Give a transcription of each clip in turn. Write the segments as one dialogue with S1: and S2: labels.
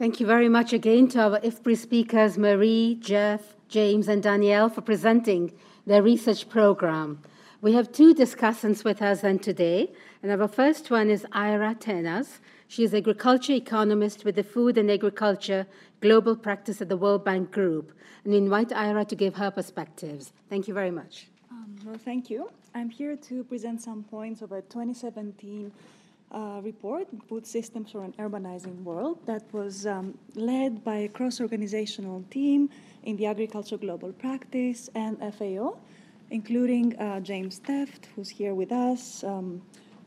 S1: Thank you very much again to our IFPRI speakers, Marie, Jeff, James, and Danielle, for presenting their research program. We have two discussants with us then today, and our first one is Ira Tenas. She is agriculture economist with the Food and Agriculture Global Practice at the World Bank Group, and we invite Ira to give her perspectives. Thank you very much.
S2: Um, well, thank you. I'm here to present some points of a 2017 uh, report, Food Systems for an Urbanizing World, that was um, led by a cross organizational team in the Agriculture Global Practice and FAO, including uh, James Tefft, who's here with us, um,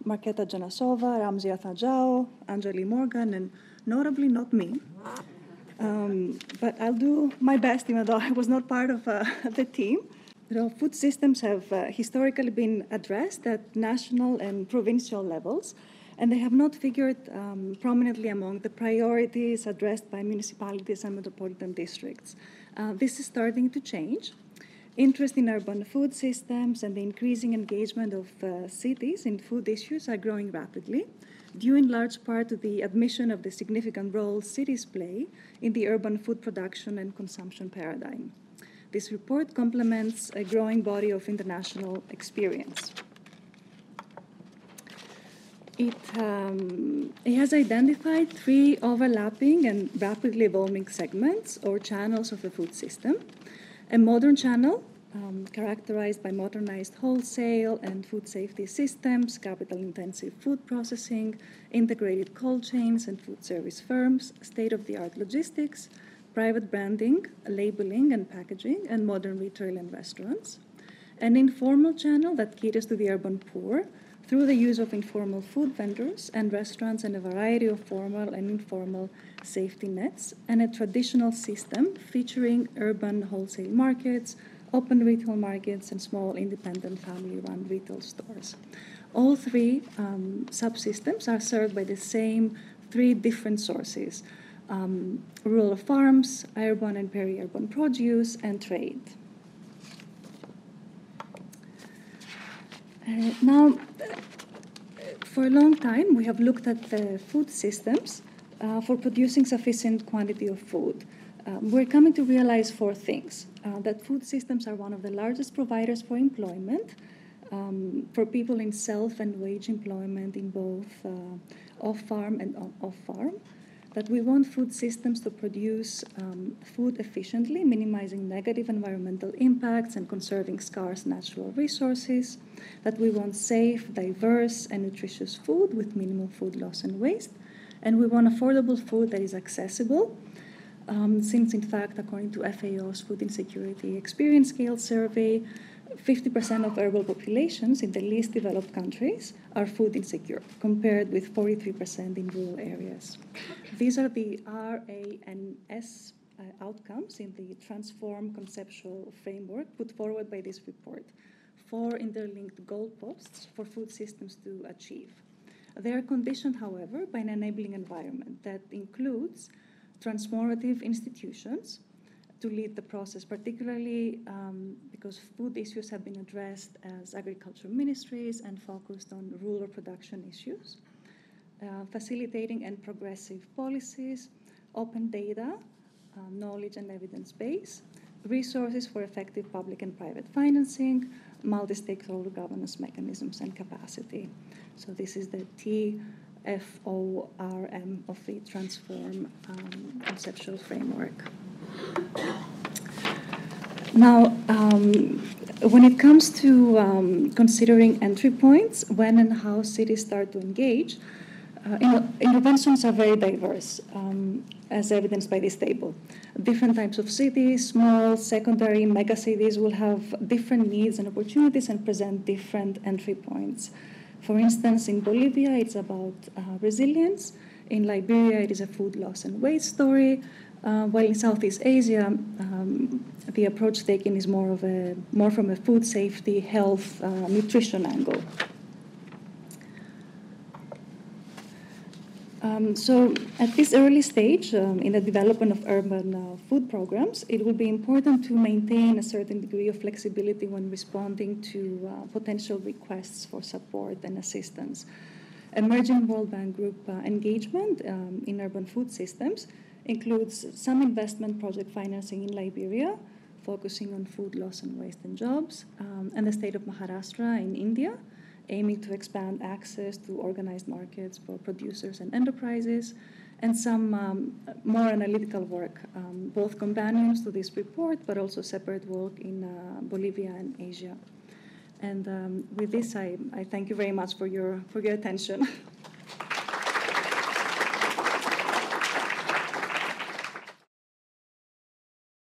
S2: Marketa Janasova, Ramzi Athajao, Anjali Morgan, and notably not me. Um, but I'll do my best, even though I was not part of uh, the team. So food systems have uh, historically been addressed at national and provincial levels and they have not figured um, prominently among the priorities addressed by municipalities and metropolitan districts. Uh, this is starting to change. Interest in urban food systems and the increasing engagement of uh, cities in food issues are growing rapidly, due in large part to the admission of the significant role cities play in the urban food production and consumption paradigm. This report complements a growing body of international experience. It, um, it has identified three overlapping and rapidly evolving segments or channels of the food system. A modern channel, um, characterized by modernized wholesale and food safety systems, capital intensive food processing, integrated cold chains and food service firms, state of the art logistics, private branding, labeling and packaging, and modern retail and restaurants. An informal channel that caters to the urban poor through the use of informal food vendors and restaurants and a variety of formal and informal safety nets, and a traditional system featuring urban wholesale markets, open retail markets, and small independent family run retail stores. All three um, subsystems are served by the same three different sources um, rural farms, urban and peri urban produce, and trade. Now, for a long time, we have looked at the food systems uh, for producing sufficient quantity of food. Um, we're coming to realize four things uh, that food systems are one of the largest providers for employment um, for people in self and wage employment in both uh, off farm and off farm that we want food systems to produce um, food efficiently, minimizing negative environmental impacts and conserving scarce natural resources, that we want safe, diverse, and nutritious food with minimal food loss and waste, and we want affordable food that is accessible. Um, since, in fact, according to FAO's Food Insecurity Experience Scale survey, 50% of urban populations in the least developed countries are food insecure, compared with 43% in rural areas. These are the RANS uh, outcomes in the transform conceptual framework put forward by this report. Four interlinked goalposts for food systems to achieve. They are conditioned, however, by an enabling environment that includes transformative institutions to lead the process, particularly um, because food issues have been addressed as agriculture ministries and focused on rural production issues, uh, facilitating and progressive policies, open data, um, knowledge and evidence base, resources for effective public and private financing, multi stakeholder governance mechanisms, and capacity. So, this is the TFORM of the Transform um, conceptual framework. Now, um, when it comes to um, considering entry points, when and how cities start to engage, uh, interventions are very diverse, um, as evidenced by this table. Different types of cities, small, secondary, mega cities will have different needs and opportunities and present different entry points. For instance, in Bolivia, it's about uh, resilience. In Liberia, it is a food loss and waste story. Uh, while in Southeast Asia, um, the approach taken is more of a more from a food safety, health, uh, nutrition angle. Um, so, at this early stage um, in the development of urban uh, food programs, it will be important to maintain a certain degree of flexibility when responding to uh, potential requests for support and assistance. Emerging World Bank Group uh, engagement um, in urban food systems includes some investment project financing in Liberia, focusing on food loss and waste and jobs, um, and the state of Maharashtra in India, aiming to expand access to organized markets for producers and enterprises, and some um, more analytical work, um, both companions to this report, but also separate work in uh, Bolivia and Asia. And um, with this, I, I thank you very much for your, for your attention.